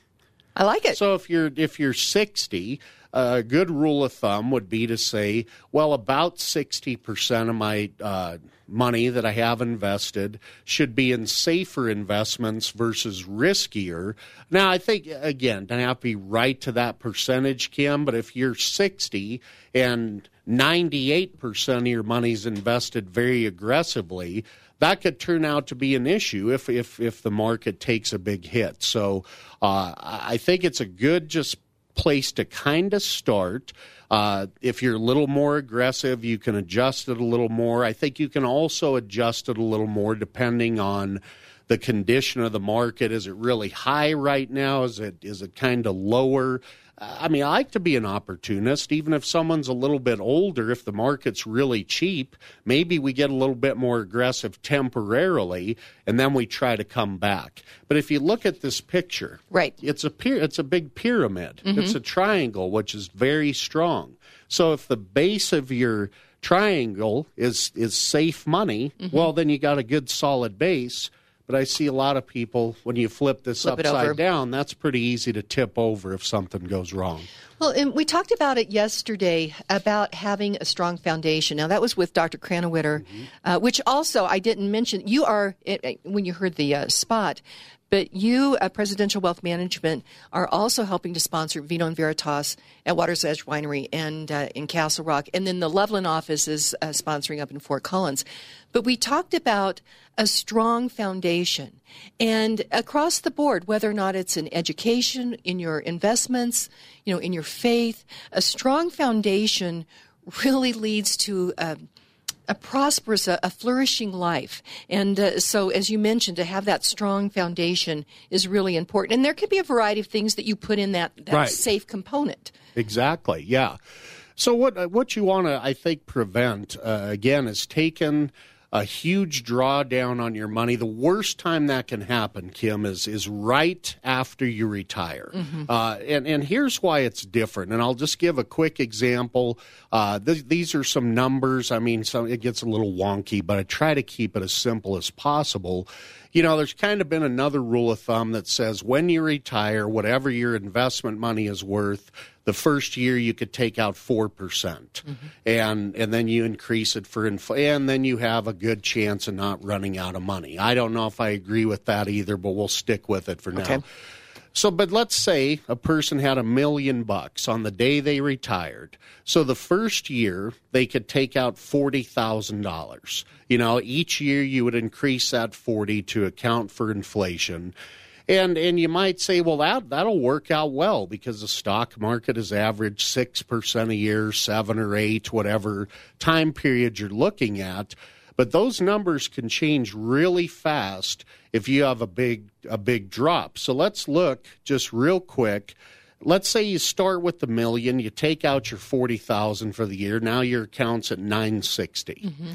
I like it. So if you're if you're 60, a good rule of thumb would be to say, well, about 60% of my uh, money that I have invested should be in safer investments versus riskier. Now, I think, again, don't have to be right to that percentage, Kim, but if you're 60 and 98% of your money's invested very aggressively, that could turn out to be an issue if if if the market takes a big hit. So uh, I think it's a good just place to kind of start. Uh, if you're a little more aggressive, you can adjust it a little more. I think you can also adjust it a little more depending on the condition of the market. Is it really high right now? Is it is it kind of lower? I mean, I like to be an opportunist, even if someone's a little bit older. If the market's really cheap, maybe we get a little bit more aggressive temporarily, and then we try to come back. But if you look at this picture, right, it's a it's a big pyramid. Mm-hmm. It's a triangle, which is very strong. So if the base of your triangle is is safe money, mm-hmm. well, then you got a good solid base but I see a lot of people when you flip this flip upside down, that's pretty easy to tip over if something goes wrong. Well, and we talked about it yesterday about having a strong foundation. Now that was with Dr. Krannawitter, mm-hmm. uh, which also I didn't mention. You are when you heard the uh, spot. But you, at Presidential Wealth Management, are also helping to sponsor Vino and Veritas at Water's Edge Winery and uh, in Castle Rock. And then the Loveland office is uh, sponsoring up in Fort Collins. But we talked about a strong foundation. And across the board, whether or not it's in education, in your investments, you know, in your faith, a strong foundation really leads to a, a prosperous, a, a, flourishing life. And uh, so, as you mentioned, to have that strong foundation is really important. And there could be a variety of things that you put in that, that right. safe component. Exactly. Yeah. So what what you want to I think prevent uh, again is taking a huge drawdown on your money. The worst time that can happen, Kim, is is right after you retire. Mm-hmm. Uh, and and here's why it's different. And I'll just give a quick example. Uh, th- these are some numbers. I mean, some it gets a little wonky, but I try to keep it as simple as possible. You know, there's kind of been another rule of thumb that says when you retire, whatever your investment money is worth, the first year you could take out 4% mm hmm and and then you increase it for inf- and then you have a good chance of not running out of money. I don't know if I agree with that either, but we'll stick with it for now. Okay. So, but let's say a person had a million bucks on the day they retired. So the first year they could take out forty thousand dollars. You know, each year you would increase that forty to account for inflation. And and you might say, well, that that'll work out well because the stock market has averaged six percent a year, seven or eight, whatever time period you're looking at. But those numbers can change really fast if you have a big a big drop. So let's look just real quick. Let's say you start with the million, you take out your forty thousand for the year. Now your account's at nine sixty. Mm-hmm.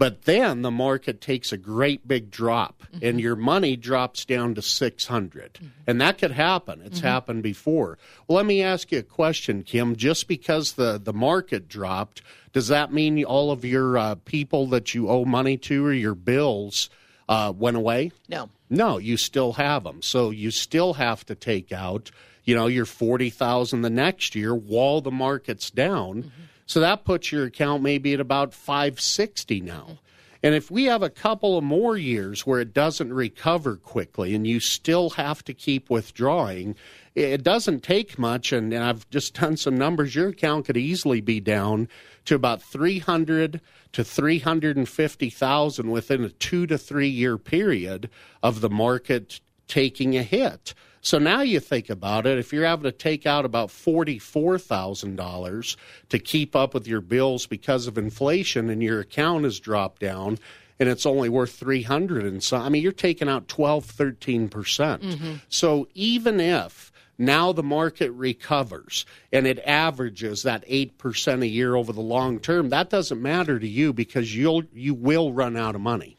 But then the market takes a great big drop mm-hmm. and your money drops down to 600. Mm-hmm. And that could happen. It's mm-hmm. happened before. Well, let me ask you a question, Kim. Just because the, the market dropped, does that mean all of your uh, people that you owe money to or your bills uh, went away? No. No, you still have them. So you still have to take out, you know, your 40,000 the next year while the market's down. So that puts your account maybe at about 560 now. And if we have a couple of more years where it doesn't recover quickly and you still have to keep withdrawing, it doesn't take much. And I've just done some numbers. Your account could easily be down to about 300 to 350,000 within a two to three year period of the market taking a hit. So now you think about it, if you're having to take out about $44,000 to keep up with your bills because of inflation and your account has dropped down and it's only worth 300 and so I mean you're taking out 12 13%. percent mm hmm So even if now the market recovers and it averages that 8% a year over the long term, that doesn't matter to you because you'll you will run out of money.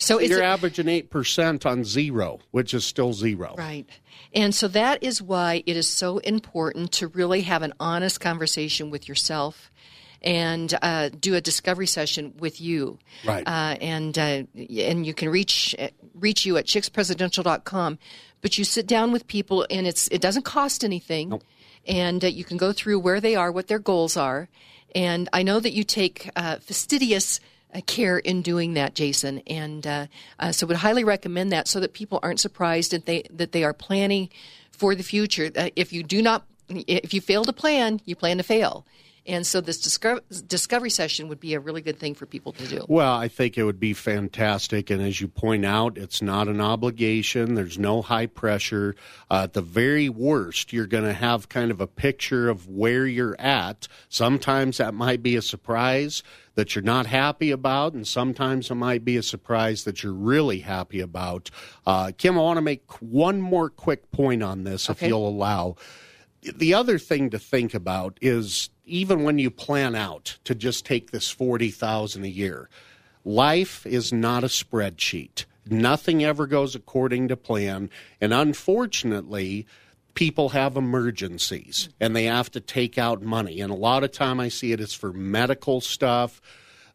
So you're it, averaging eight percent on zero, which is still zero. Right. And so that is why it is so important to really have an honest conversation with yourself and uh, do a discovery session with you. Right. Uh, and uh, and you can reach reach you at chickspresidential.com. But you sit down with people, and it's it doesn't cost anything, nope. and uh, you can go through where they are, what their goals are, and I know that you take uh, fastidious uh, care in doing that, Jason. And uh, uh, so, would highly recommend that so that people aren't surprised that they that they are planning for the future. Uh, if you do not, if you fail to plan, you plan to fail. And so this discover, discovery session would be a really good thing for people to do. Well, I think it would be fantastic. And as you point out, it's not an obligation, there's no high pressure. Uh, at the very worst, you're going to have kind of a picture of where you're at. Sometimes that might be a surprise that you're not happy about, and sometimes it might be a surprise that you're really happy about. Uh, Kim, I want to make one more quick point on this, okay. if you'll allow. The other thing to think about is even when you plan out to just take this 40,000 a year, life is not a spreadsheet. Nothing ever goes according to plan, and unfortunately, people have emergencies and they have to take out money. And a lot of time I see it is for medical stuff.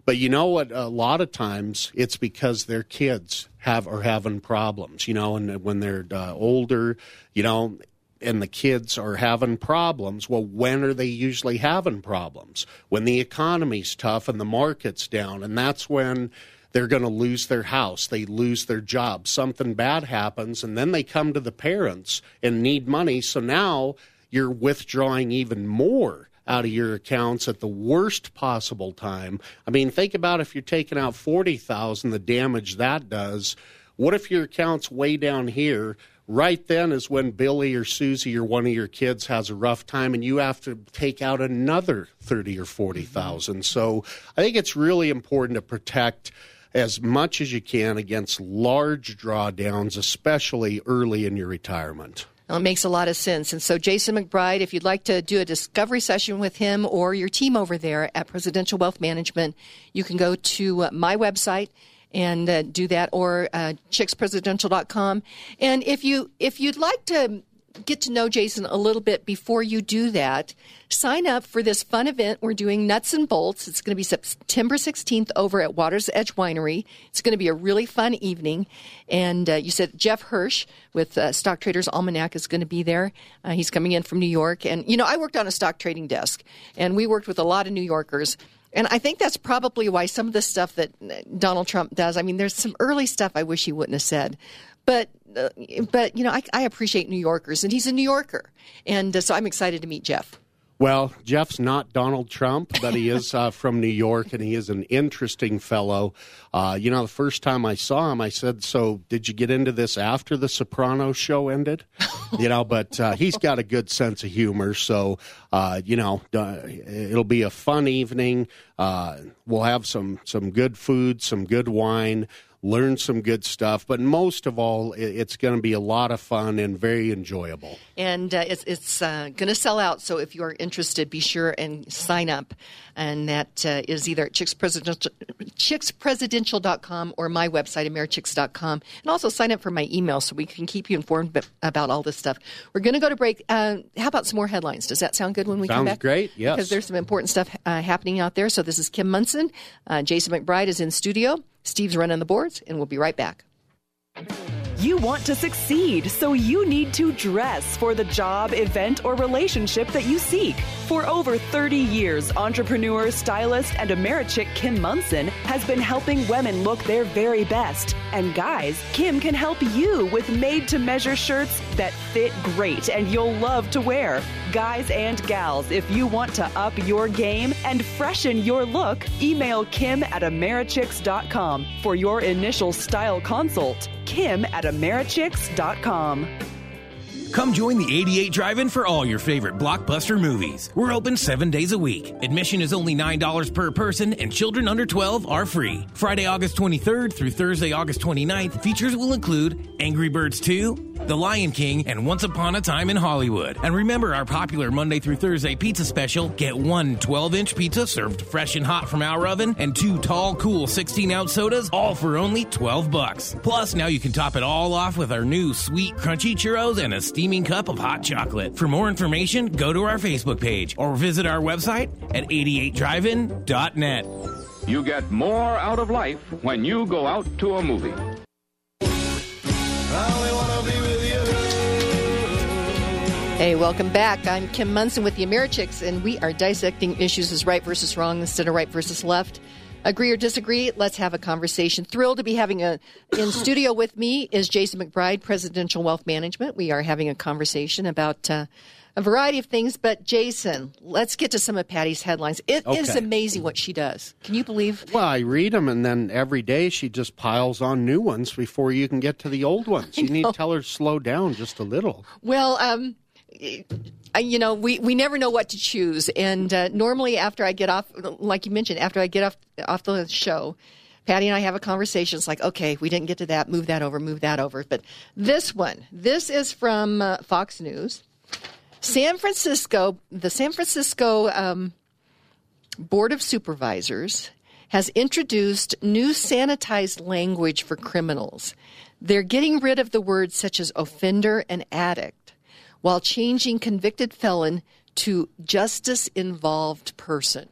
But you know what? A lot of times it's because their kids have are having problems. You know, and when they're uh, older, you know, and the kids are having problems, well, when are they usually having problems? When the economy's tough and the market's down, and that's when they're going to lose their house, they lose their job, something bad happens, and then they come to the parents and need money. So now you're withdrawing even more out of your accounts at the worst possible time. I mean, think about if you're taking out 40,000 the damage that does. What if your account's way down here? Right then is when Billy or Susie or one of your kids has a rough time and you have to take out another 30 or 40,000. Mm-hmm. So I think it's really important to protect as much as you can against large drawdowns, especially early in your retirement. Well, it makes a lot of sense. And so, Jason McBride, if you'd like to do a discovery session with him or your team over there at Presidential Wealth Management, you can go to my website and uh, do that or uh, chickspresidential.com. And if you if you'd like to get to know Jason a little bit before you do that, sign up for this fun event we're doing, Nuts and Bolts. It's going to be September 16th over at Waters Edge Winery. It's going to be a really fun evening. And uh, you said Jeff Hirsch with uh, Stock Traders Almanac is going to be there. Uh, he's coming in from New York. And, you know, I worked on a stock trading desk, and we worked with a lot of New Yorkers. And I think that's probably why some of the stuff that Donald Trump does, I mean, there's some early stuff I wish he wouldn't have said. But uh, but you know, I, I, appreciate New Yorkers, and he's a New Yorker, and uh, so I'm excited to meet Jeff. Well, Jeff's not Donald Trump, but he is uh, from New York, and he is an interesting fellow. Uh, you know, the first time I saw him, I said, "So, did you get into this after the Sopranos show ended?" you know, but uh, he's got a good sense of humor, so uh, you know, it'll be a fun evening. we'll have some some good food, some good wine learn some good stuff. But most of all, it's going to be a lot of fun and very enjoyable. And uh, it's, it's uh, going to sell out. So if you are interested, be sure and sign up. And that uh, is either at chickspresidential, chickspresidential.com or my website, americhicks.com. And also sign up for my email so we can keep you informed about all this stuff. We're going to go to break. Uh, how about some more headlines? Does that sound good when we Sounds come back? great, yes. Because there's some important stuff uh, happening out there. So this is Kim Monson. Uh, Jason McBride is in studio. Steve's running the boards, and we'll be right back. You want to succeed, so you need to dress for the job, event, or relationship that you seek. For over 30 years, entrepreneur, stylist, and Americhick Kim Monson has been helping women look their very best. And guys, Kim can help you with made to measure shirts that fit great and you'll love to wear. Guys and gals, if you want to up your game and freshen your look, email Kim at Americhicks.com for your initial style consult. Kim at Americhicks.com. Come join the 88 Drive In for all your favorite blockbuster movies. We're open seven days a week. Admission is only $9 per person, and children under 12 are free. Friday, August 23rd through Thursday, August 29th, features will include Angry Birds 2, the Lion King, and Once Upon a Time in Hollywood. And remember our popular Monday through Thursday pizza special. Get one 12 inch pizza served fresh and hot from our oven, and two tall, cool 16 ounce sodas, all for only 12 bucks. Plus, now you can top it all off with our new sweet, crunchy churros and a steaming cup of hot chocolate. For more information, go to our Facebook page or visit our website at 88drivein.net. You get more out of life when you go out to a movie. Hey, welcome back. I'm Kim Monson with the Americhicks, and we are dissecting issues as right versus wrong instead of right versus left. Agree or disagree? Let's have a conversation. Thrilled to be having a in studio with me is Jason McBride, Presidential Wealth Management. We are having a conversation about uh, a variety of things. But Jason, let's get to some of Patty's headlines. It Okay. is amazing what she does. Can you believe? Well, I read them, and then every day she just piles on new ones before you can get to the old ones. You need to tell her to slow down just a little. Well, um, I- you know, we, we never know what to choose. And uh, normally, after I get off, like you mentioned, after I get off off the show, Patty and I have a conversation. It's like, okay, we didn't get to that. Move that over. Move that over. But this one, this is from uh, Fox News. San Francisco, the San Francisco um, Board of Supervisors has introduced new sanitized language for criminals. They're getting rid of the words such as offender and addict while changing convicted felon to justice involved person.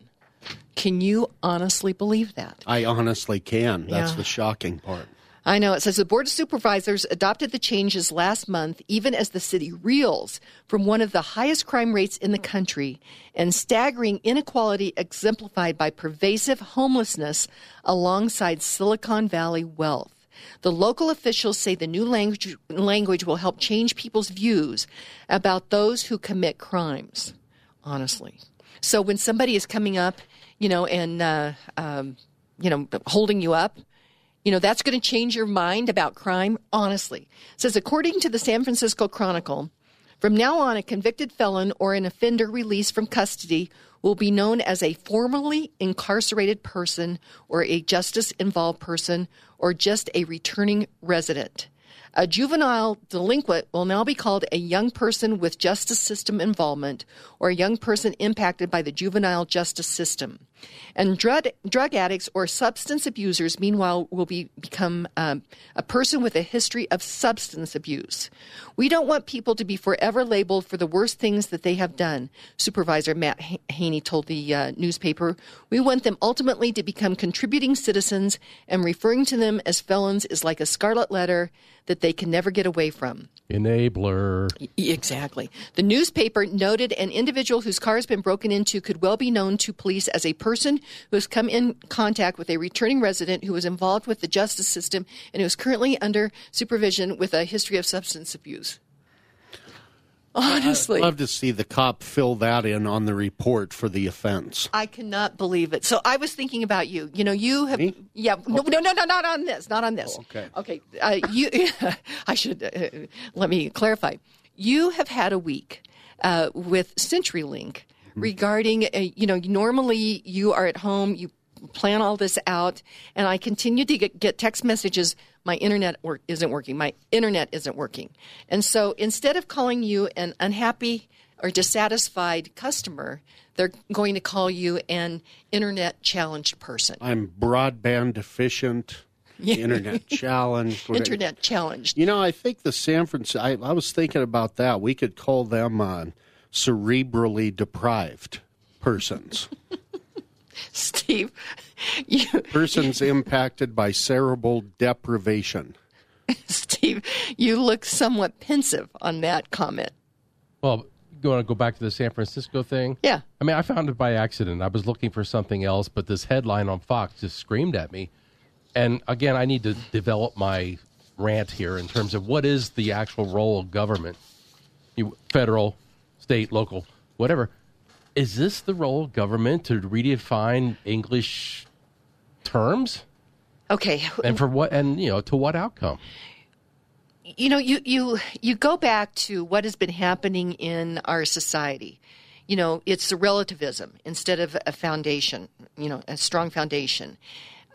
Can you honestly believe that? I honestly can. That's Yeah. the shocking part. I know. It says the Board of Supervisors adopted the changes last month, even as the city reels from one of the highest crime rates in the country and staggering inequality exemplified by pervasive homelessness alongside Silicon Valley wealth. The local officials say the new language, language will help change people's views about those who commit crimes, honestly. So when somebody is coming up, you know, and, uh, um, you know, holding you up, you know, that's going to change your mind about crime, honestly. It says, according to the San Francisco Chronicle, from now on, a convicted felon or an offender released from custody will be known as a formerly incarcerated person or a justice involved person or just a returning resident. A juvenile delinquent will now be called a young person with justice system involvement or a young person impacted by the juvenile justice system. And drug, drug addicts or substance abusers, meanwhile, will be, become um, a person with a history of substance abuse. We don't want people to be forever labeled for the worst things that they have done, Supervisor Matt Haney told the uh, newspaper. We want them ultimately to become contributing citizens, and referring to them as felons is like a scarlet letter that they can never get away from. Enabler. Exactly. The newspaper noted an individual whose car has been broken into could well be known to police as a person who has come in contact with a returning resident who was involved with the justice system and who is currently under supervision with a history of substance abuse. Honestly. I'd love to see the cop fill that in on the report for the offense. I cannot believe it. So I was thinking about you. You know, you have. Me? Yeah. No, no, no, no, not on this. Not on this. Oh, okay. Okay. Uh, you. I should uh, let me clarify. You have had a week uh, with CenturyLink. Regarding. Uh, you know, normally you are at home. You plan all this out, and I continue to get, get text messages my internet work isn't working. My internet isn't working. And so instead of calling you an unhappy or dissatisfied customer, they're going to call you an internet challenged person. I'm broadband deficient. internet challenged. Internet challenged. You know, I think the San Francisco. I, I was thinking about that. We could call them uh, cerebrally deprived persons. Steve, you, persons impacted by cerebral deprivation. Steve, you look somewhat pensive on that comment. Well, you want to go back to the San Francisco thing? Yeah. I mean, I found it by accident. I was looking for something else, but this headline on Fox just screamed at me. And again, I need to develop my rant here in terms of what is the actual role of government, you, federal, state, local, whatever. Is this the role of government to redefine English terms? Okay. And for what and you know, to what outcome? You know, you you you go back to what has been happening in our society. You know, it's the relativism instead of a foundation, you know, a strong foundation.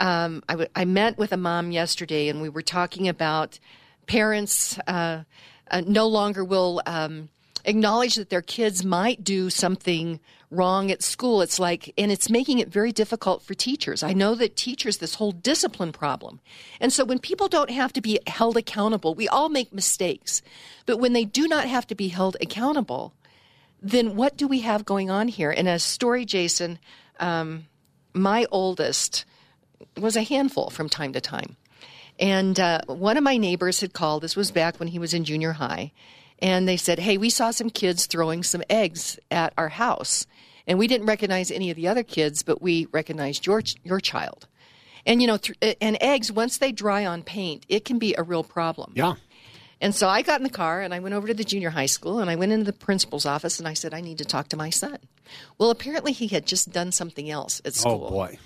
Um, I, w- I met with a mom yesterday and we were talking about parents uh, uh, no longer will um, acknowledge that their kids might do something wrong at school. It's like, and it's making it very difficult for teachers. I know that teachers, this whole discipline problem. And so when people don't have to be held accountable, we all make mistakes. But when they do not have to be held accountable, then what do we have going on here? And a story, Jason, um, my oldest was a handful from time to time. And uh, one of my neighbors had called, this was back when he was in junior high, and they said, Hey, we saw some kids throwing some eggs at our house. And we didn't recognize any of the other kids, but we recognized your, your child. And, you know, th- uh, and eggs, once they dry on paint, it can be a real problem. Yeah. And so I got in the car and I went over to the junior high school and I went into the principal's office and I said, I need to talk to my son. Well, apparently he had just done something else at oh, school. Oh, boy.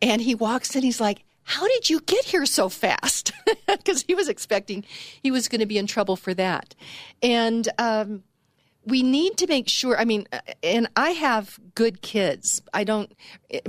And he walks in, he's like, how did you get here so fast? Because he was expecting he was going to be in trouble for that. And um, we need to make sure. I mean, uh, and I have good kids. I don't,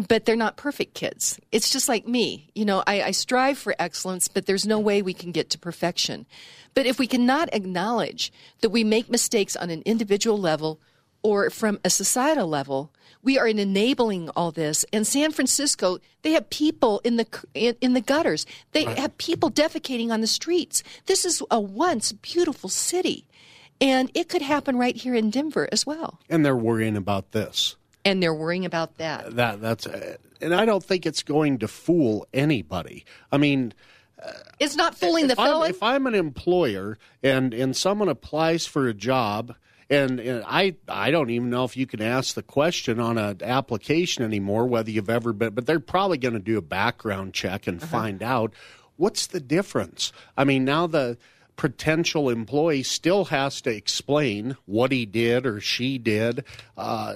but they're not perfect kids. It's just like me. You know, I, I strive for excellence, but there's no way we can get to perfection. But if we cannot acknowledge that we make mistakes on an individual level or from a societal level, we are enabling all this. And San Francisco, they have people in the in, in the gutters. They right. have people defecating on the streets. This is a once beautiful city, and it could happen right here in Denver as well. And they're worrying about this. And they're worrying about that. That that's, uh, and I don't think it's going to fool anybody. I mean. It's not fooling the felon. If I'm an employer and and someone applies for a job and, and, I I don't even know if you can ask the question on an application anymore whether you've ever been, but they're probably going to do a background check and uh-huh. find out what's the difference. I mean, now the potential employee still has to explain what he did or she did. Uh,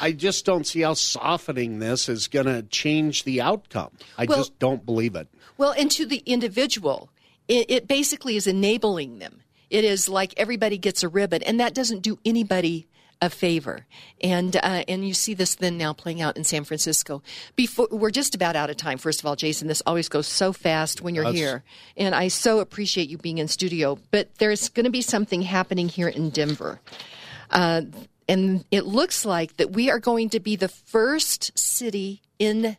I just don't see how softening this is going to change the outcome. I well, just don't believe it. Well, and to the individual, it, it basically is enabling them it is like everybody gets a ribbon, and that doesn't do anybody a favor. And uh, and you see this then now playing out in San Francisco. Before we're just about out of time. First of all, Jason, this always goes so fast when you're That's- here, and I so appreciate you being in studio. But there's going to be something happening here in Denver. Uh, and it looks like that we are going to be the first city in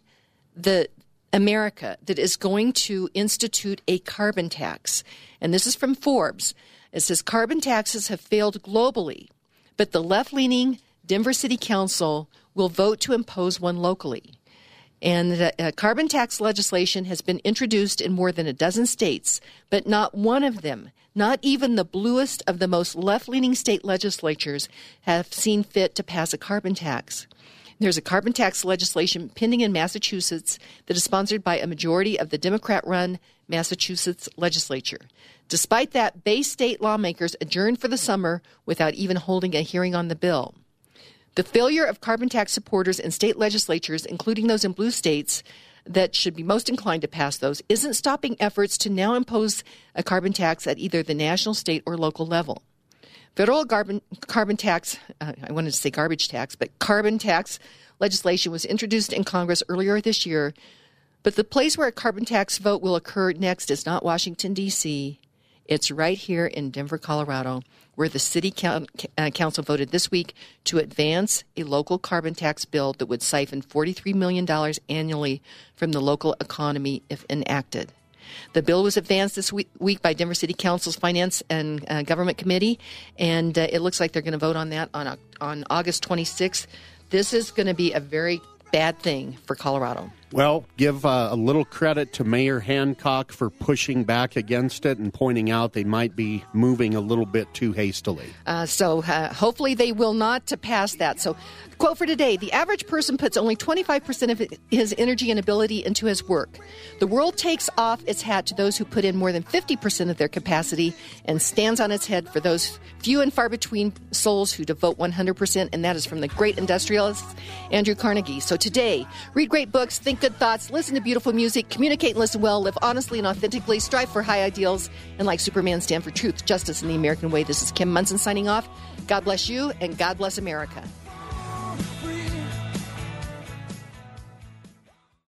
the America that is going to institute a carbon tax. And this is from Forbes. It says carbon taxes have failed globally, but the left leaning Denver City Council will vote to impose one locally. And the uh, carbon tax legislation has been introduced in more than a dozen states, but not one of them, not even the bluest of the most left leaning state legislatures, have seen fit to pass a carbon tax. There's a carbon tax legislation pending in Massachusetts that is sponsored by a majority of the Democrat run Massachusetts legislature. Despite that, Bay State lawmakers adjourned for the summer without even holding a hearing on the bill. The failure of carbon tax supporters in state legislatures, including those in blue states that should be most inclined to pass those, isn't stopping efforts to now impose a carbon tax at either the national, state, or local level. Federal carbon, carbon tax, uh, I wanted to say garbage tax, but carbon tax legislation was introduced in Congress earlier this year. But the place where a carbon tax vote will occur next is not Washington, D.C., it's right here in Denver, Colorado, where the city uh, council voted this week to advance a local carbon tax bill that would siphon $43 million annually from the local economy if enacted. The bill was advanced this week, week by Denver City Council's Finance and uh, Government Committee, and uh, it looks like they're going to vote on that on, on August 26th. This is going to be a very bad thing for Colorado. Well, give uh, a little credit to Mayor Hancock for pushing back against it and pointing out they might be moving a little bit too hastily. Uh, so uh, hopefully they will not to pass that. So, quote for today: the average person puts only 25% of his energy and ability into his work. The world takes off its hat to those who put in more than 50% of their capacity and stands on its head for those few and far between souls who devote 100%. And that is from the great industrialist Andrew Carnegie. So today, read great books, think good thoughts, listen to beautiful music, communicate and listen well, live honestly and authentically, strive for high ideals, and like Superman, stand for truth, justice, and the American way. This is Kim Monson signing off. God bless you, and God bless America.